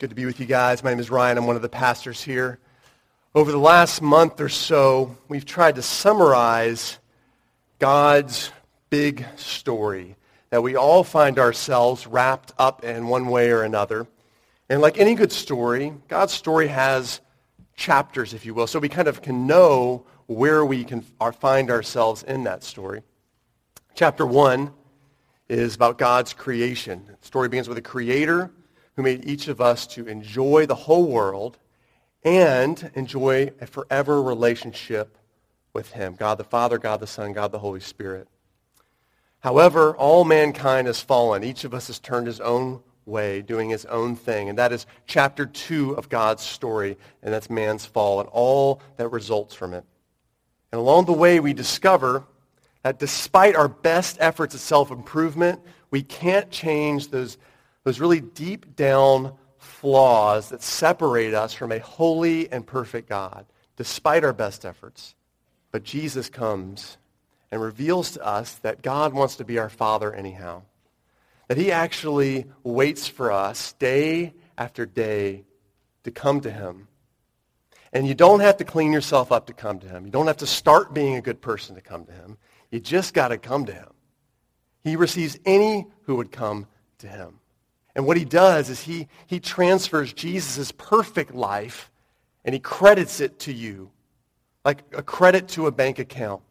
Good to be with you guys. My name is Ryan. I'm one of the pastors here. Over the last month or so, we've tried to summarize God's big story that we all find ourselves wrapped up in one way or another. And like any good story, God's story has chapters, if you will, so we kind of can know where we can find ourselves in that story. Chapter 1 is about God's creation. The story begins with a creator who made each of us to enjoy the whole world and enjoy a forever relationship with him. God the Father, God the Son, God the Holy Spirit. However, all mankind has fallen. Each of us has turned his own way, doing his own thing. And that is chapter 2 of God's story, and that's man's fall and all that results from it. And along the way, we discover that despite our best efforts at self-improvement, we can't change those those really deep down flaws that separate us from a holy and perfect God, despite our best efforts. But Jesus comes and reveals to us that God wants to be our Father anyhow. That he actually waits for us day after day to come to him. And you don't have to clean yourself up to come to him. You don't have to start being a good person to come to him. You just got to come to him. He receives any who would come to him. And what he does is he, he transfers Jesus' perfect life and he credits it to you, like a credit to a bank account.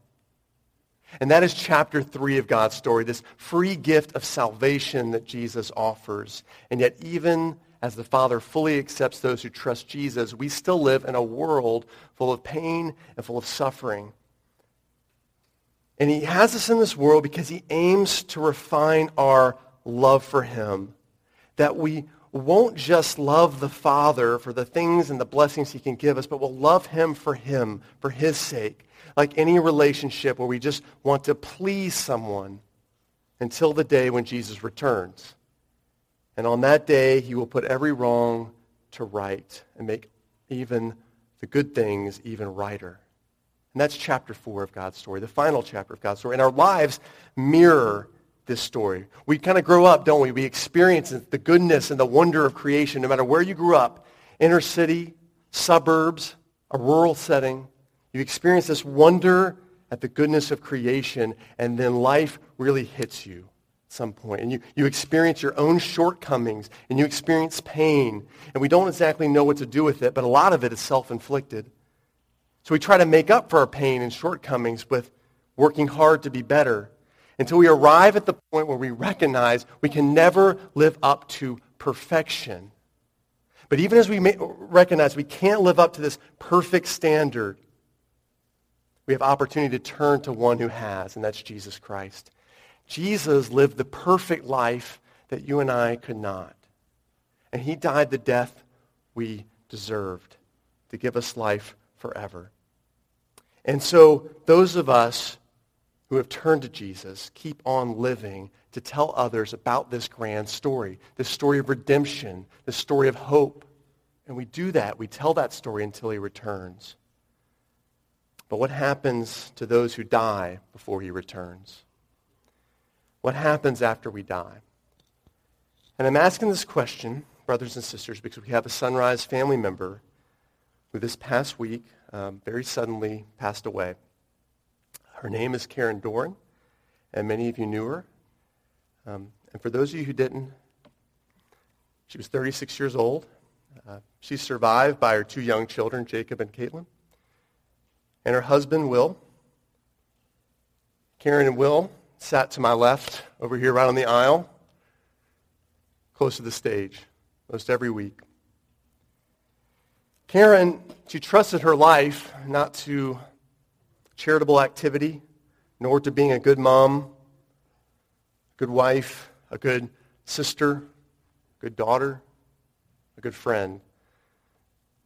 And that is chapter 3 of God's story, this free gift of salvation that Jesus offers. And yet even as the Father fully accepts those who trust Jesus, we still live in a world full of pain and full of suffering. And he has us in this world because he aims to refine our love for him that we won't just love the Father for the things and the blessings he can give us, but we'll love him for him, for his sake. Like any relationship where we just want to please someone until the day when Jesus returns. And on that day, he will put every wrong to right and make even the good things even righter. And that's chapter 4 of God's story, the final chapter of God's story. And our lives mirror this story. We kind of grow up, don't we? We experience the goodness and the wonder of creation no matter where you grew up, inner city, suburbs, a rural setting. You experience this wonder at the goodness of creation, and then life really hits you at some point. And you, you experience your own shortcomings, and you experience pain. And we don't exactly know what to do with it, but a lot of it is self-inflicted. So we try to make up for our pain and shortcomings with working hard to be better until we arrive at the point where we recognize we can never live up to perfection. But even as we recognize we can't live up to this perfect standard, we have opportunity to turn to one who has, and that's Jesus Christ. Jesus lived the perfect life that you and I could not. And he died the death we deserved to give us life forever. And so those of us who have turned to Jesus keep on living to tell others about this grand story, this story of redemption, this story of hope. And we do that. We tell that story until he returns. But what happens to those who die before he returns? What happens after we die? And I'm asking this question, brothers and sisters, because we have a Sunrise family member who this past week um, very suddenly passed away. Her name is Karen Doran, and many of you knew her. Um, and for those of you who didn't, she was 36 years old. Uh, she's survived by her two young children, Jacob and Caitlin, and her husband, Will. Karen and Will sat to my left over here right on the aisle, close to the stage, most every week. Karen, she trusted her life not to charitable activity, nor to being a good mom, good wife, a good sister, good daughter, a good friend.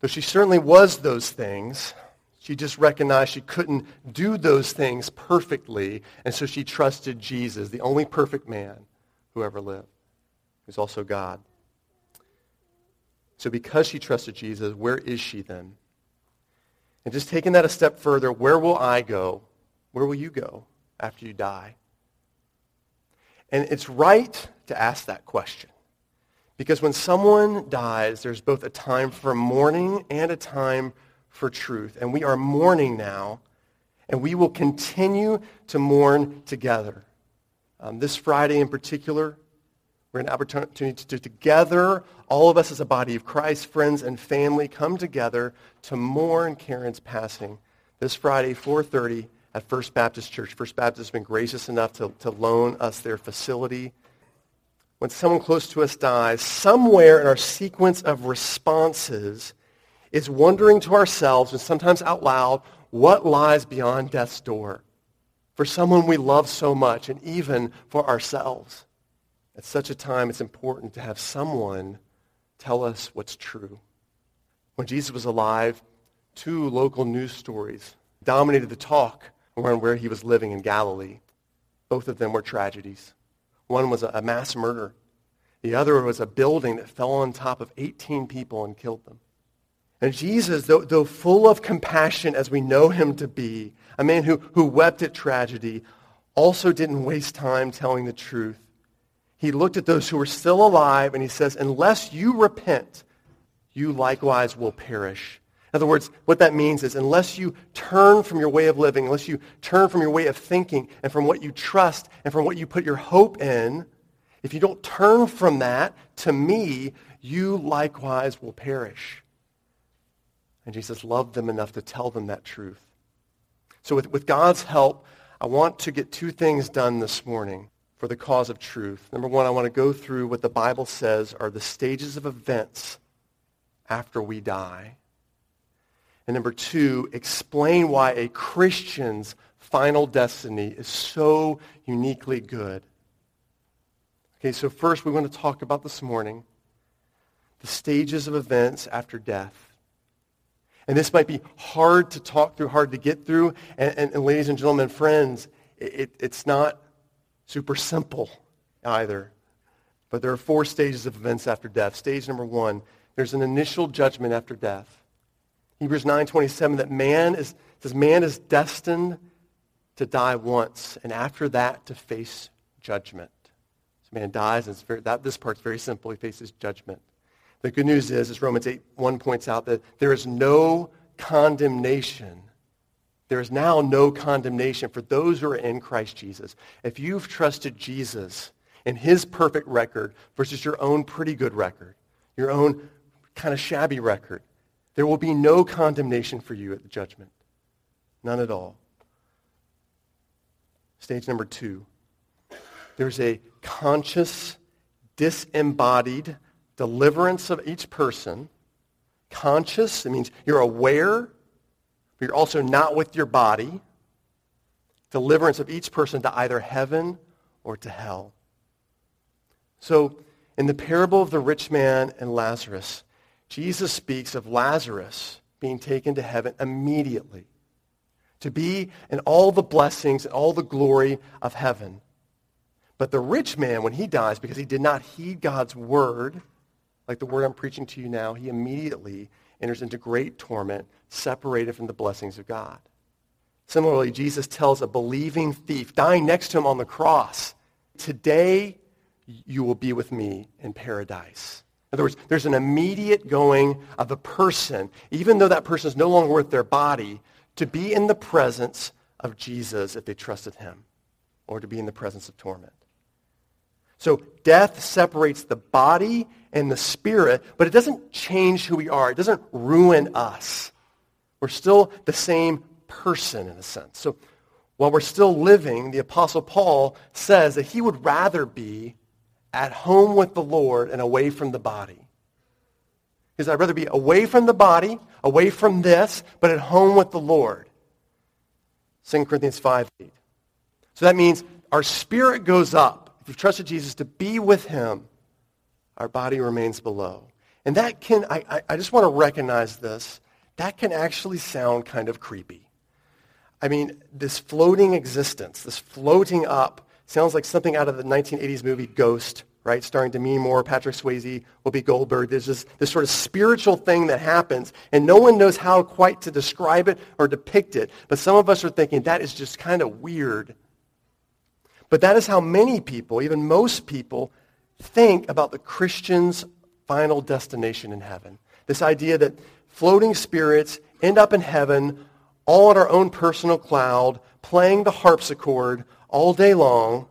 Though she certainly was those things, she just recognized she couldn't do those things perfectly, and so she trusted Jesus, the only perfect man who ever lived, who's also God. So because she trusted Jesus, where is she then? And just taking that a step further, where will I go? Where will you go after you die? And it's right to ask that question Because when someone dies, there's both a time for mourning and a time for truth. And we are mourning now, and we will continue to mourn together. Um, this Friday in particular, we're an opportunity to together, all of us as a body of Christ, friends and family, come together to mourn Karen's passing this Friday, 4.30 at First Baptist Church. First Baptist has been gracious enough to, to loan us their facility. When someone close to us dies, somewhere in our sequence of responses is wondering to ourselves, and sometimes out loud, what lies beyond death's door for someone we love so much, and even for ourselves. At such a time, it's important to have someone tell us what's true. When Jesus was alive, two local news stories dominated the talk around where he was living in Galilee. Both of them were tragedies. One was a mass murder. The other was a building that fell on top of 18 people and killed them. And Jesus, though, though full of compassion as we know him to be, a man who, who wept at tragedy, also didn't waste time telling the truth he looked at those who were still alive and he says, unless you repent, you likewise will perish. In other words, what that means is unless you turn from your way of living, unless you turn from your way of thinking and from what you trust and from what you put your hope in, if you don't turn from that to me, you likewise will perish. And Jesus loved them enough to tell them that truth. So with, with God's help, I want to get two things done this morning for the cause of truth. Number one, I want to go through what the Bible says are the stages of events after we die. And number two, explain why a Christian's final destiny is so uniquely good. Okay, so first we want to talk about this morning the stages of events after death. And this might be hard to talk through, hard to get through. And, and, and ladies and gentlemen, friends, it, it's not super simple either. But there are four stages of events after death. Stage number one, there's an initial judgment after death. Hebrews 9.27 that man is, says man is destined to die once, and after that to face judgment. So man dies, and very, that, this part's very simple. He faces judgment. The good news is, as Romans 8, 1 points out, that there is no condemnation there is now no condemnation for those who are in Christ Jesus. If you've trusted Jesus and his perfect record versus your own pretty good record, your own kind of shabby record, there will be no condemnation for you at the judgment. None at all. Stage number two. There's a conscious, disembodied deliverance of each person. Conscious, it means you're aware you're also not with your body. Deliverance of each person to either heaven or to hell. So in the parable of the rich man and Lazarus, Jesus speaks of Lazarus being taken to heaven immediately to be in all the blessings and all the glory of heaven. But the rich man, when he dies, because he did not heed God's word, like the word I'm preaching to you now, he immediately enters into great torment, separated from the blessings of God. Similarly, Jesus tells a believing thief dying next to him on the cross, today you will be with me in paradise. In other words, there's an immediate going of a person, even though that person is no longer with their body, to be in the presence of Jesus if they trusted him, or to be in the presence of torment. So death separates the body and the spirit, but it doesn't change who we are. It doesn't ruin us. We're still the same person in a sense. So while we're still living, the Apostle Paul says that he would rather be at home with the Lord and away from the body. Because I'd rather be away from the body, away from this, but at home with the Lord. 2 Corinthians 5, 8. So that means our spirit goes up. If you've trusted Jesus to be with him, our body remains below. And that can, I, I, just want to recognize this, that can actually sound kind of creepy. I mean, this floating existence, this floating up, sounds like something out of the 1980s movie Ghost, right? Starring Demi Moore, Patrick Swayze, Whoopi Goldberg. There's this, this sort of spiritual thing that happens, and no one knows how quite to describe it or depict it. But some of us are thinking that is just kind of weird. But that is how many people, even most people, think about the Christian's final destination in heaven. This idea that floating spirits end up in heaven all on our own personal cloud, playing the harpsichord all day long,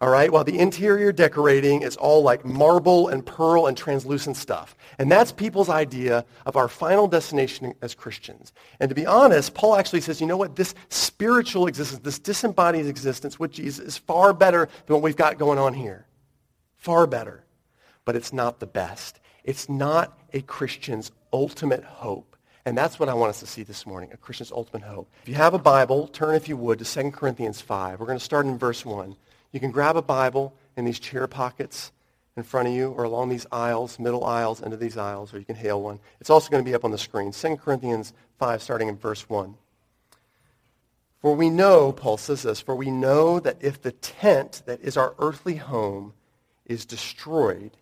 all right, while the interior decorating is all like marble and pearl and translucent stuff. And that's people's idea of our final destination as Christians. And to be honest, Paul actually says, you know what, this spiritual existence, this disembodied existence with Jesus is far better than what we've got going on here. Far better. But it's not the best. It's not a Christian's ultimate hope. And that's what I want us to see this morning, a Christian's ultimate hope. If you have a Bible, turn, if you would, to 2 Corinthians 5. We're going to start in verse 1. You can grab a Bible in these chair pockets in front of you or along these aisles, middle aisles, into these aisles, or you can hail one. It's also going to be up on the screen. 2 Corinthians 5, starting in verse 1. For we know, Paul says this, for we know that if the tent that is our earthly home is destroyed,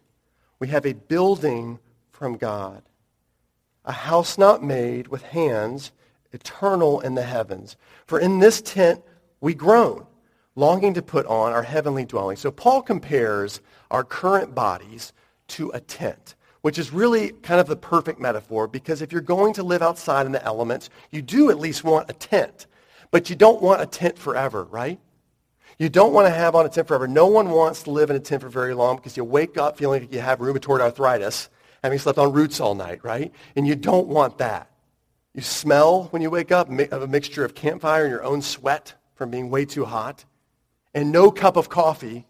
we have a building from God, a house not made with hands, eternal in the heavens. For in this tent we groan longing to put on our heavenly dwelling. So Paul compares our current bodies to a tent, which is really kind of the perfect metaphor because if you're going to live outside in the elements, you do at least want a tent. But you don't want a tent forever, right? You don't want to have on a tent forever. No one wants to live in a tent for very long because you wake up feeling like you have rheumatoid arthritis, having slept on roots all night, right? And you don't want that. You smell when you wake up of a mixture of campfire and your own sweat from being way too hot and no cup of coffee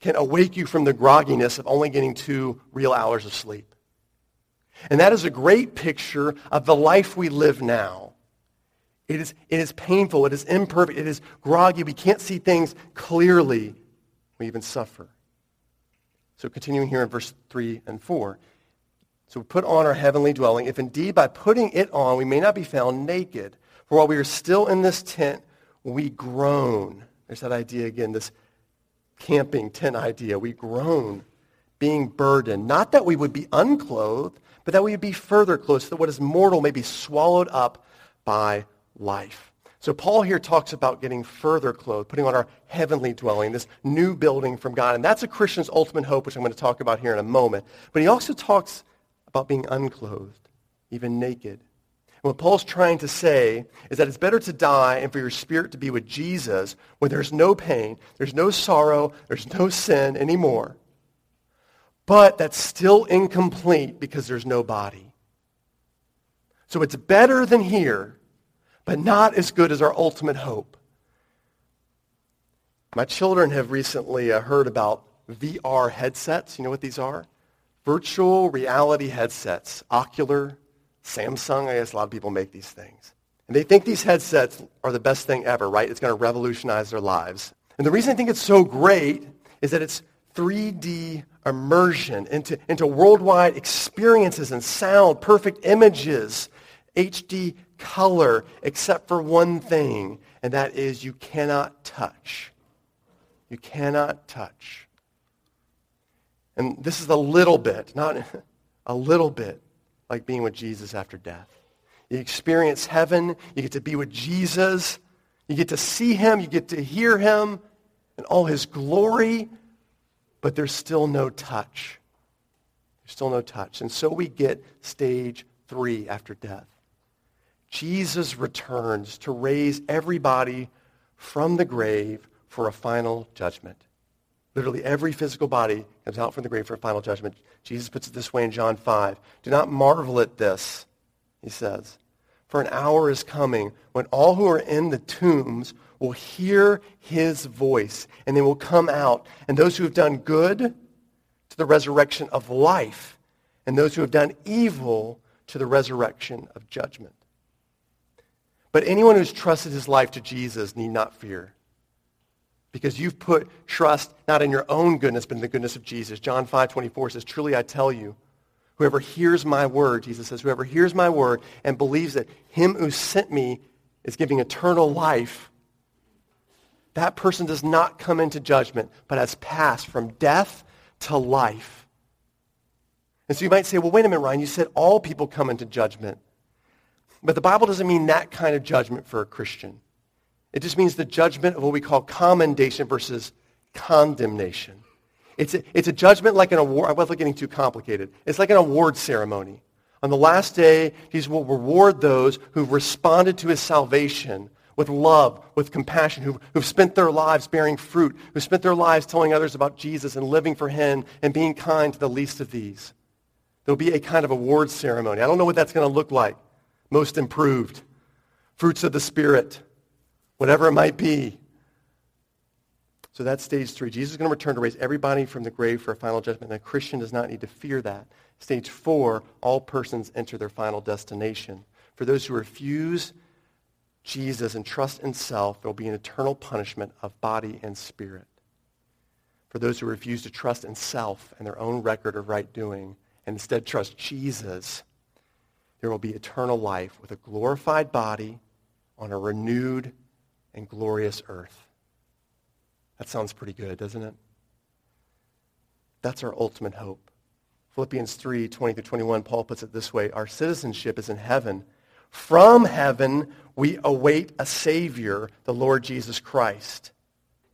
can awake you from the grogginess of only getting two real hours of sleep. And that is a great picture of the life we live now. It is, it is painful. It is imperfect. It is groggy. We can't see things clearly. We even suffer. So continuing here in verse 3 and 4. So we put on our heavenly dwelling, if indeed by putting it on we may not be found naked. For while we are still in this tent, we groan there's that idea again, this camping tent idea. We groan, being burdened. Not that we would be unclothed, but that we would be further clothed, so that what is mortal may be swallowed up by life. So Paul here talks about getting further clothed, putting on our heavenly dwelling, this new building from God. And that's a Christian's ultimate hope, which I'm going to talk about here in a moment. But he also talks about being unclothed, even naked. And what Paul's trying to say is that it's better to die and for your spirit to be with Jesus where there's no pain, there's no sorrow, there's no sin anymore. But that's still incomplete because there's no body. So it's better than here, but not as good as our ultimate hope. My children have recently uh, heard about VR headsets. You know what these are? Virtual reality headsets, Oculus Samsung, I guess a lot of people make these things. And they think these headsets are the best thing ever, right? It's going to revolutionize their lives. And the reason I think it's so great is that it's 3D immersion into, into worldwide experiences and sound, perfect images, HD color, except for one thing, and that is you cannot touch. You cannot touch. And this is a little bit, not a little bit like being with Jesus after death. You experience heaven. You get to be with Jesus. You get to see him. You get to hear him and all his glory. But there's still no touch. There's still no touch. And so we get stage three after death. Jesus returns to raise everybody from the grave for a final judgment. Literally every physical body comes out from the grave for a final judgment. Jesus puts it this way in John 5. Do not marvel at this, he says. For an hour is coming when all who are in the tombs will hear his voice, and they will come out. And those who have done good to the resurrection of life, and those who have done evil to the resurrection of judgment. But anyone who's trusted his life to Jesus need not fear because you've put trust not in your own goodness, but in the goodness of Jesus. John 5, 24 says, Truly I tell you, whoever hears my word, Jesus says, whoever hears my word and believes that him who sent me is giving eternal life, that person does not come into judgment, but has passed from death to life. And so you might say, well, wait a minute, Ryan, you said all people come into judgment. But the Bible doesn't mean that kind of judgment for a Christian. It just means the judgment of what we call commendation versus condemnation. It's a, it's a judgment like an award. Without getting too complicated, it's like an award ceremony. On the last day, Jesus will reward those who've responded to his salvation with love, with compassion, who've, who've spent their lives bearing fruit, who've spent their lives telling others about Jesus and living for him and being kind to the least of these. There'll be a kind of award ceremony. I don't know what that's going to look like. Most improved. Fruits of the Spirit. Whatever it might be. So that's stage three. Jesus is going to return to raise everybody from the grave for a final judgment. And a Christian does not need to fear that. Stage four, all persons enter their final destination. For those who refuse Jesus and trust in self, there will be an eternal punishment of body and spirit. For those who refuse to trust in self and their own record of right doing, and instead trust Jesus, there will be eternal life with a glorified body on a renewed and glorious earth. That sounds pretty good, doesn't it? That's our ultimate hope. Philippians 3, 20 through 21, Paul puts it this way, our citizenship is in heaven. From heaven, we await a Savior, the Lord Jesus Christ.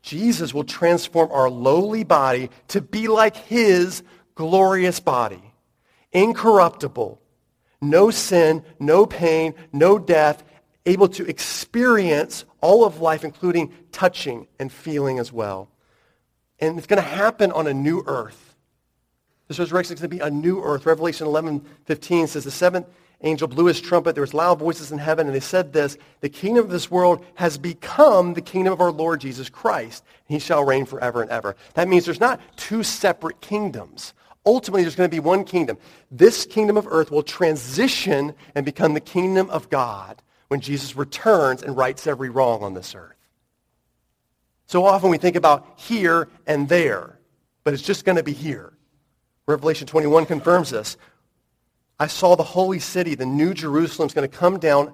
Jesus will transform our lowly body to be like his glorious body, incorruptible, no sin, no pain, no death, able to experience all of life, including touching and feeling as well. And it's going to happen on a new earth. This resurrection is going to be a new earth. Revelation 11, 15 says, the seventh angel blew his trumpet. There was loud voices in heaven, and they said this, the kingdom of this world has become the kingdom of our Lord Jesus Christ. And he shall reign forever and ever. That means there's not two separate kingdoms. Ultimately, there's going to be one kingdom. This kingdom of earth will transition and become the kingdom of God when Jesus returns and rights every wrong on this earth. So often we think about here and there, but it's just going to be here. Revelation 21 confirms this. I saw the holy city, the new Jerusalem, is going to come down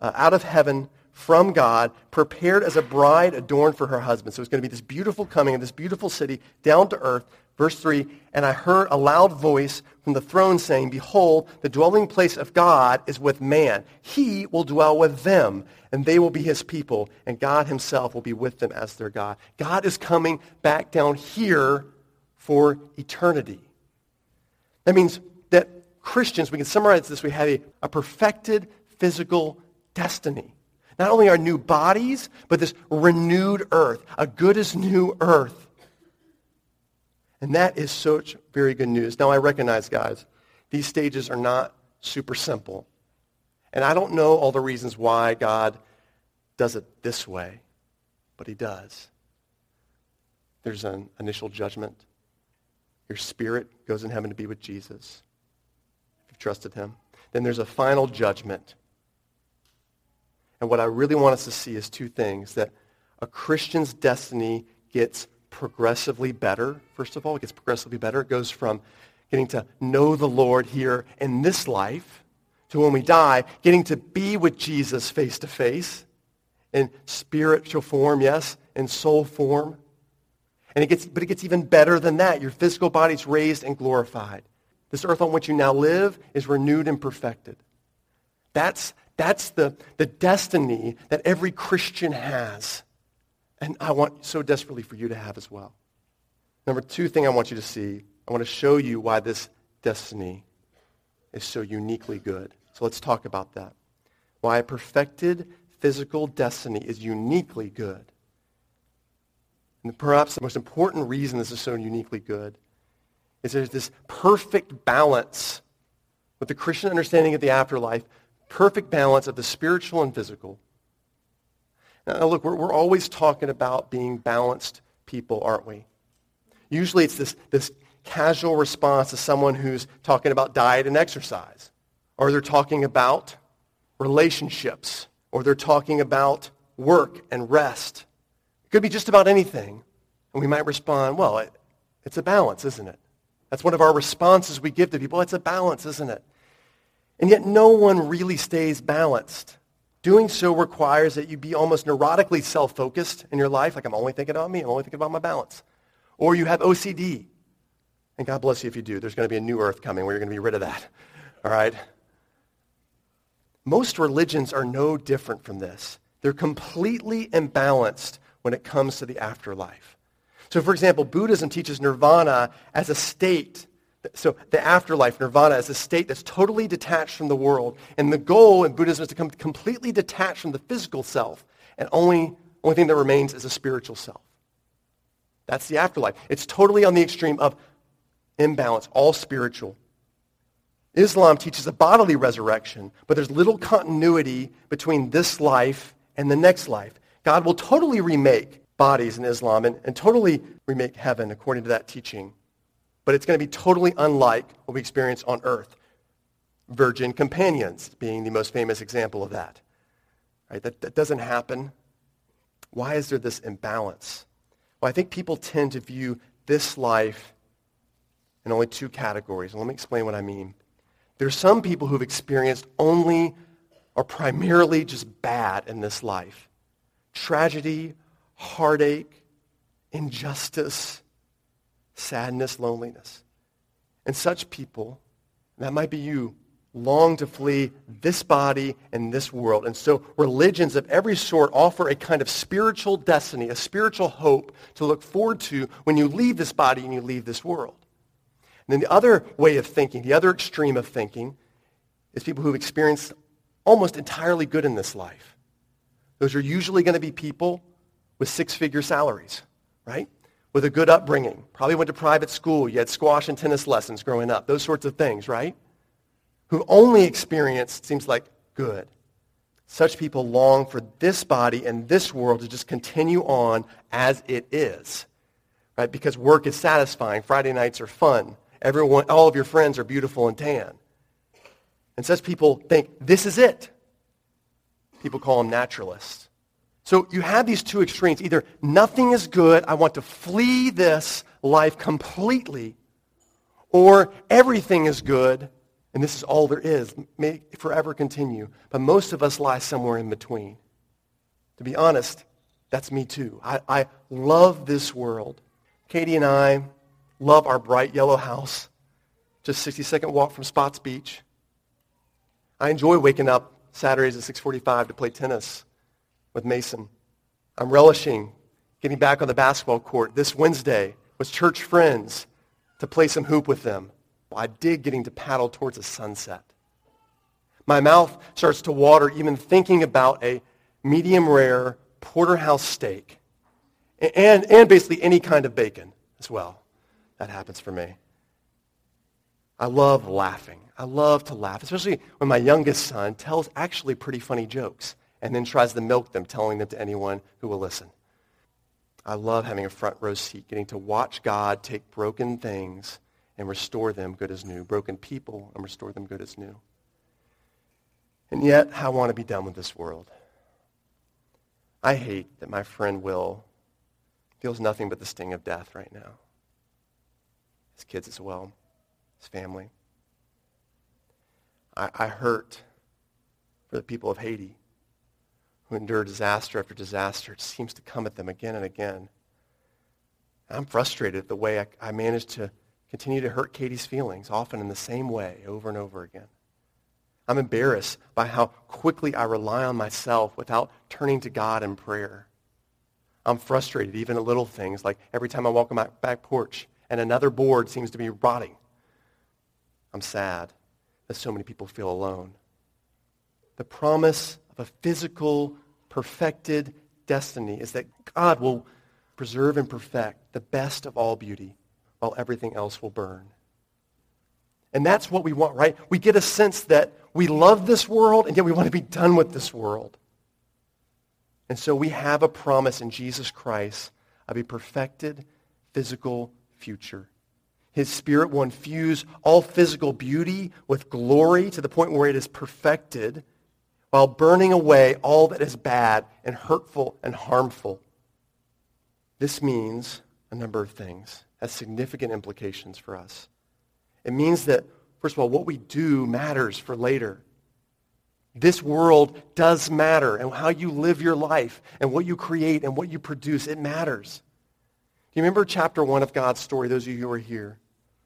uh, out of heaven from God, prepared as a bride adorned for her husband. So it's going to be this beautiful coming of this beautiful city down to earth. Verse 3, and I heard a loud voice from the throne saying, Behold, the dwelling place of God is with man. He will dwell with them, and they will be his people, and God himself will be with them as their God. God is coming back down here for eternity. That means that Christians, we can summarize this, we have a, a perfected physical destiny. Not only our new bodies, but this renewed earth, a good as new earth. And that is such very good news. Now I recognize, guys, these stages are not super simple. And I don't know all the reasons why God does it this way, but he does. There's an initial judgment. Your spirit goes in heaven to be with Jesus if you've trusted him. Then there's a final judgment. And what I really want us to see is two things, that a Christian's destiny gets progressively better. First of all, it gets progressively better. It goes from getting to know the Lord here in this life to when we die, getting to be with Jesus face to face in spiritual form, yes, in soul form. And it gets, but it gets even better than that. Your physical body's raised and glorified. This earth on which you now live is renewed and perfected. That's, that's the, the destiny that every Christian has. And I want so desperately for you to have as well. Number two thing I want you to see, I want to show you why this destiny is so uniquely good. So let's talk about that. Why a perfected physical destiny is uniquely good. And perhaps the most important reason this is so uniquely good is there's this perfect balance with the Christian understanding of the afterlife, perfect balance of the spiritual and physical. Now, look, we're, we're always talking about being balanced people, aren't we? Usually it's this, this casual response to someone who's talking about diet and exercise, or they're talking about relationships, or they're talking about work and rest. It could be just about anything. And we might respond, well, it, it's a balance, isn't it? That's one of our responses we give to people. It's a balance, isn't it? And yet no one really stays balanced. Doing so requires that you be almost neurotically self-focused in your life, like I'm only thinking about me, I'm only thinking about my balance. Or you have OCD. And God bless you if you do. There's going to be a new earth coming where you're going to be rid of that. All right? Most religions are no different from this. They're completely imbalanced when it comes to the afterlife. So, for example, Buddhism teaches nirvana as a state. So the afterlife, nirvana, is a state that's totally detached from the world. And the goal in Buddhism is to come completely detached from the physical self. And only, only thing that remains is a spiritual self. That's the afterlife. It's totally on the extreme of imbalance, all spiritual. Islam teaches a bodily resurrection, but there's little continuity between this life and the next life. God will totally remake bodies in Islam and, and totally remake heaven according to that teaching. But it's going to be totally unlike what we experience on earth. Virgin companions being the most famous example of that. Right? That, that doesn't happen. Why is there this imbalance? Well, I think people tend to view this life in only two categories. And let me explain what I mean. There are some people who've experienced only or primarily just bad in this life. Tragedy, heartache, injustice, sadness, loneliness. And such people, that might be you, long to flee this body and this world. And so religions of every sort offer a kind of spiritual destiny, a spiritual hope to look forward to when you leave this body and you leave this world. And then the other way of thinking, the other extreme of thinking, is people who've experienced almost entirely good in this life. Those are usually going to be people with six-figure salaries, right? With a good upbringing. Probably went to private school. You had squash and tennis lessons growing up. Those sorts of things, right? Who only experienced, seems like, good. Such people long for this body and this world to just continue on as it is, right? Because work is satisfying. Friday nights are fun. Everyone, all of your friends are beautiful and tan. And such people think this is it. People call them naturalists. So you have these two extremes. Either nothing is good, I want to flee this life completely, or everything is good, and this is all there is, may forever continue. But most of us lie somewhere in between. To be honest, that's me too. I, I love this world. Katie and I love our bright yellow house, just 60 second walk from Spots Beach. I enjoy waking up Saturdays at 6:45 to play tennis with Mason. I'm relishing getting back on the basketball court this Wednesday with church friends to play some hoop with them. Well, I dig getting to paddle towards a sunset. My mouth starts to water even thinking about a medium rare porterhouse steak and, and basically any kind of bacon as well. That happens for me. I love laughing. I love to laugh, especially when my youngest son tells actually pretty funny jokes and then tries to milk them, telling them to anyone who will listen. I love having a front row seat, getting to watch God take broken things and restore them good as new, broken people and restore them good as new. And yet, I want to be done with this world. I hate that my friend Will feels nothing but the sting of death right now. His kids as well his family. I, I hurt for the people of Haiti who endure disaster after disaster. It seems to come at them again and again. I'm frustrated at the way I, I manage to continue to hurt Katie's feelings, often in the same way, over and over again. I'm embarrassed by how quickly I rely on myself without turning to God in prayer. I'm frustrated even at little things, like every time I walk on my back porch and another board seems to be rotting. I'm sad that so many people feel alone. The promise of a physical, perfected destiny is that God will preserve and perfect the best of all beauty while everything else will burn. And that's what we want, right? We get a sense that we love this world and yet we want to be done with this world. And so we have a promise in Jesus Christ of a perfected physical future. His Spirit will infuse all physical beauty with glory to the point where it is perfected while burning away all that is bad and hurtful and harmful. This means a number of things, has significant implications for us. It means that, first of all, what we do matters for later. This world does matter, and how you live your life and what you create and what you produce, it matters. Do you remember chapter one of God's story, those of you who are here?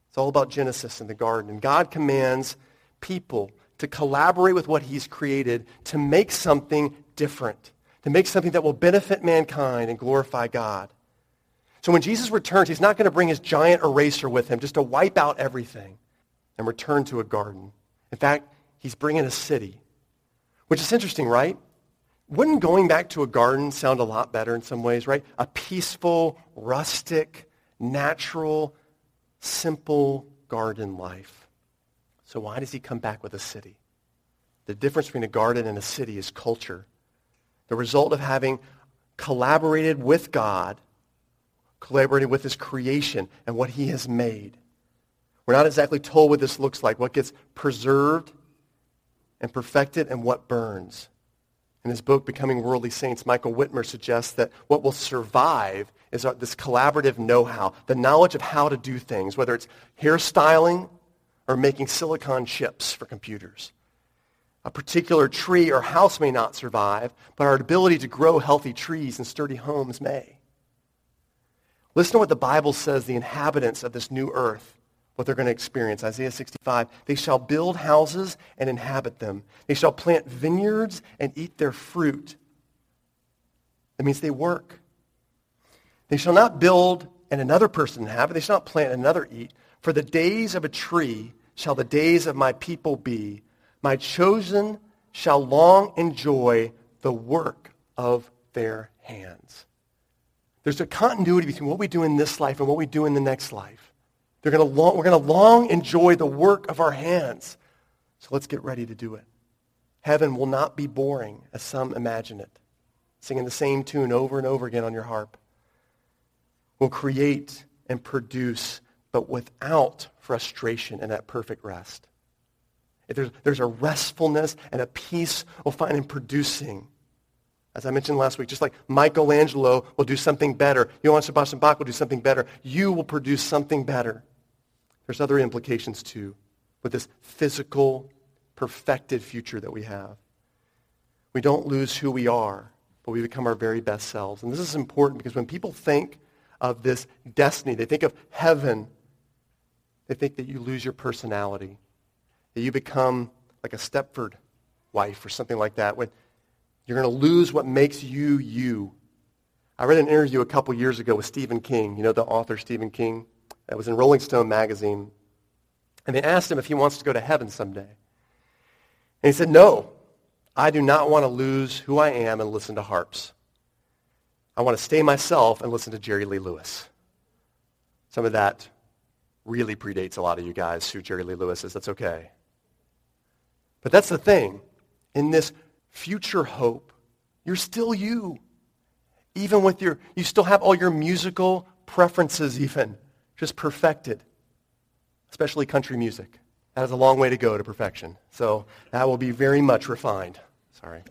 It's all about Genesis in the garden. And God commands people to collaborate with what he's created to make something different, to make something that will benefit mankind and glorify God. So when Jesus returns, he's not going to bring his giant eraser with him just to wipe out everything and return to a garden. In fact, he's bringing a city, which is interesting, right? Wouldn't going back to a garden sound a lot better in some ways, right? A peaceful, rustic, natural, simple garden life. So why does he come back with a city? The difference between a garden and a city is culture. The result of having collaborated with God, collaborated with his creation and what he has made. We're not exactly told what this looks like, what gets preserved and perfected and what burns. In his book, Becoming Worldly Saints, Michael Wittmer suggests that what will survive is this collaborative know-how, the knowledge of how to do things, whether it's hairstyling or making silicon chips for computers. A particular tree or house may not survive, but our ability to grow healthy trees and sturdy homes may. Listen to what the Bible says the inhabitants of this new earth, what they're going to experience. Isaiah 65, they shall build houses and inhabit them. They shall plant vineyards and eat their fruit. That means they work. They shall not build and another person inhabit. They shall not plant and another eat. For the days of a tree shall the days of my people be my chosen shall long enjoy the work of their hands. There's a continuity between what we do in this life and what we do in the next life. They're gonna long, we're going to long enjoy the work of our hands. So let's get ready to do it. Heaven will not be boring as some imagine it. Singing the same tune over and over again on your harp. We'll create and produce, but without frustration and that perfect rest. There's, there's a restfulness and a peace we'll find in producing. As I mentioned last week, just like Michelangelo will do something better, Johann Sebastian Bach will do something better, you will produce something better. There's other implications too with this physical, perfected future that we have. We don't lose who we are, but we become our very best selves. And this is important because when people think of this destiny, they think of heaven, they think that you lose your personality that you become like a Stepford wife or something like that. When you're going to lose what makes you you. I read an interview a couple years ago with Stephen King. You know the author Stephen King? That was in Rolling Stone magazine. And they asked him if he wants to go to heaven someday. And he said, no, I do not want to lose who I am and listen to harps. I want to stay myself and listen to Jerry Lee Lewis. Some of that really predates a lot of you guys who Jerry Lee Lewis is. That's okay. But that's the thing. In this future hope, you're still you. Even with your, you still have all your musical preferences even, just perfected. Especially country music. That is a long way to go to perfection. So that will be very much refined. Sorry.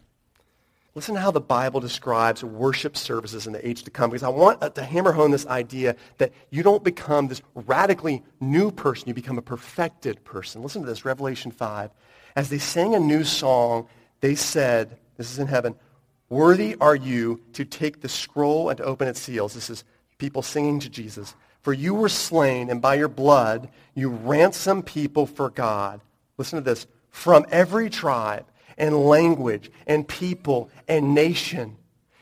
Listen to how the Bible describes worship services in the age to come, because I want uh, to hammer home this idea that you don't become this radically new person, you become a perfected person. Listen to this, Revelation 5. As they sang a new song, they said, this is in heaven, worthy are you to take the scroll and to open its seals. This is people singing to Jesus. For you were slain, and by your blood you ransomed people for God. Listen to this. From every tribe and language and people and nation.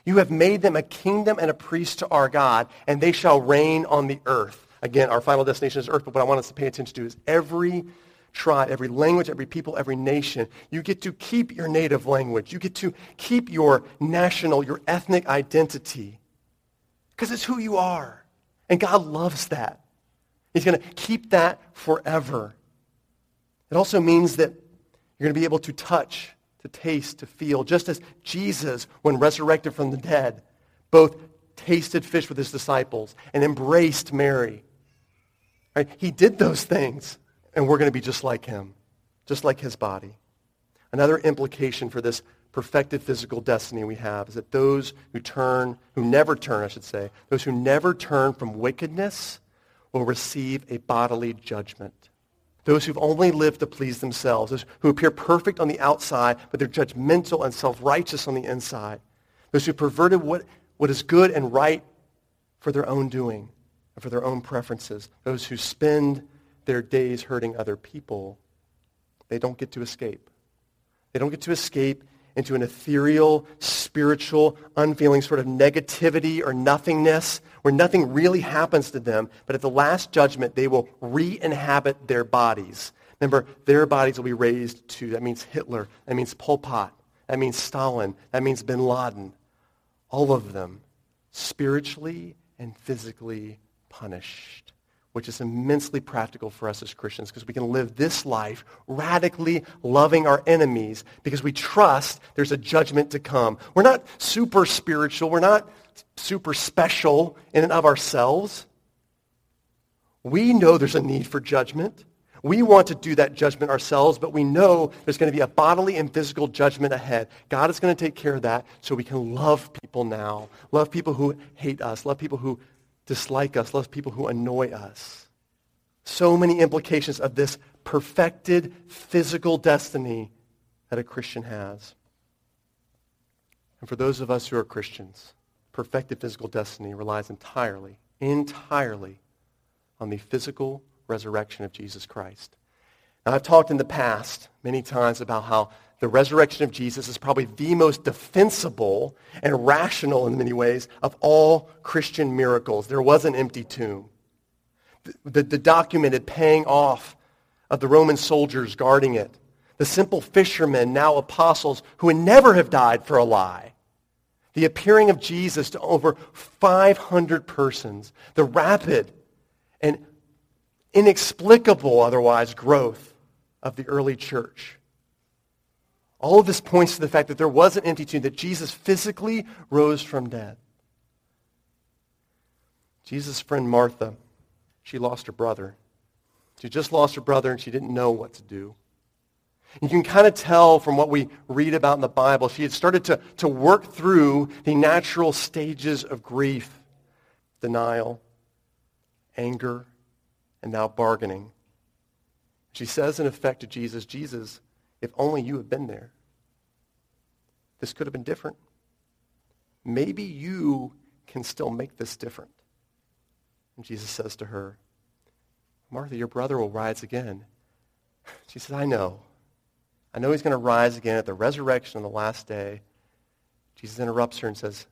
You have made them a kingdom and a priest to our God, and they shall reign on the earth. Again, our final destination is earth, but what I want us to pay attention to is every tribe, every language, every people, every nation. You get to keep your native language. You get to keep your national, your ethnic identity because it's who you are. And God loves that. He's going to keep that forever. It also means that you're going to be able to touch, to taste, to feel, just as Jesus, when resurrected from the dead, both tasted fish with his disciples and embraced Mary. Right? He did those things and we're going to be just like him, just like his body. Another implication for this perfected physical destiny we have is that those who turn, who never turn, I should say, those who never turn from wickedness will receive a bodily judgment. Those who've only lived to please themselves, those who appear perfect on the outside, but they're judgmental and self-righteous on the inside. Those who perverted what, what is good and right for their own doing and for their own preferences. Those who spend their days hurting other people, they don't get to escape. They don't get to escape into an ethereal, spiritual, unfeeling sort of negativity or nothingness where nothing really happens to them, but at the last judgment, they will re-inhabit their bodies. Remember, their bodies will be raised to, that means Hitler, that means Pol Pot, that means Stalin, that means bin Laden. All of them spiritually and physically punished which is immensely practical for us as Christians because we can live this life radically loving our enemies because we trust there's a judgment to come. We're not super spiritual. We're not super special in and of ourselves. We know there's a need for judgment. We want to do that judgment ourselves, but we know there's going to be a bodily and physical judgment ahead. God is going to take care of that so we can love people now. Love people who hate us. Love people who dislike us, love people who annoy us. So many implications of this perfected physical destiny that a Christian has. And for those of us who are Christians, perfected physical destiny relies entirely, entirely on the physical resurrection of Jesus Christ. Now, I've talked in the past many times about how the resurrection of Jesus is probably the most defensible and rational in many ways of all Christian miracles. There was an empty tomb. The, the, the, documented paying off of the Roman soldiers guarding it. The simple fishermen, now apostles, who would never have died for a lie. The appearing of Jesus to over 500 persons. The rapid and inexplicable otherwise growth of the early church. All of this points to the fact that there was an empty tomb, that Jesus physically rose from dead. Jesus' friend Martha, she lost her brother. She just lost her brother and she didn't know what to do. You can kind of tell from what we read about in the Bible, she had started to, to work through the natural stages of grief, denial, anger, and now bargaining. She says, in effect, to Jesus, Jesus, if only you had been there. This could have been different. Maybe you can still make this different. And Jesus says to her, Martha, your brother will rise again. She says, I know. I know he's going to rise again at the resurrection on the last day. Jesus interrupts her and says,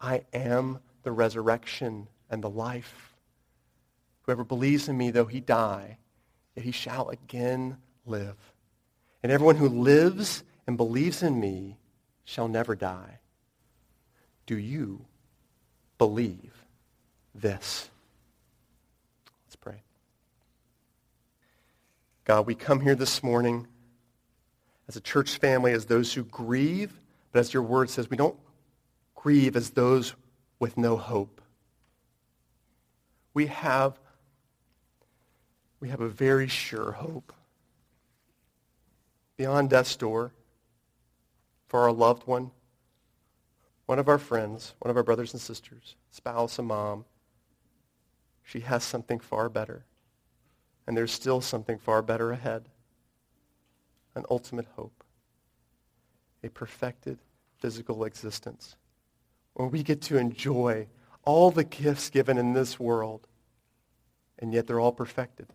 I am the resurrection and the life. Whoever believes in me, though he die, yet he shall again live. And everyone who lives and believes in me shall never die. Do you believe this? Let's pray. God, we come here this morning as a church family, as those who grieve, but as your word says, we don't grieve as those with no hope. We have, we have a very sure hope beyond death's door for our loved one, one of our friends, one of our brothers and sisters, spouse, a mom. She has something far better. And there's still something far better ahead. An ultimate hope. A perfected physical existence where we get to enjoy all the gifts given in this world, and yet they're all perfected.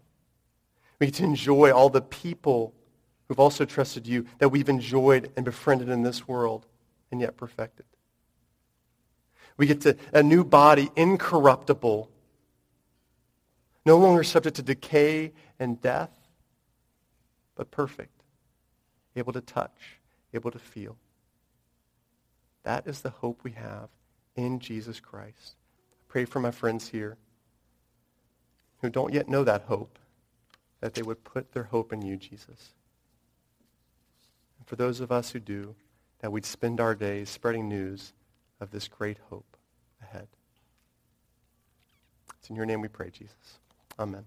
We get to enjoy all the people who've also trusted you, that we've enjoyed and befriended in this world and yet perfected. We get to a new body, incorruptible, no longer subject to decay and death, but perfect, able to touch, able to feel. That is the hope we have in Jesus Christ. I pray for my friends here who don't yet know that hope, that they would put their hope in you, Jesus for those of us who do, that we'd spend our days spreading news of this great hope ahead. It's in your name we pray, Jesus. Amen.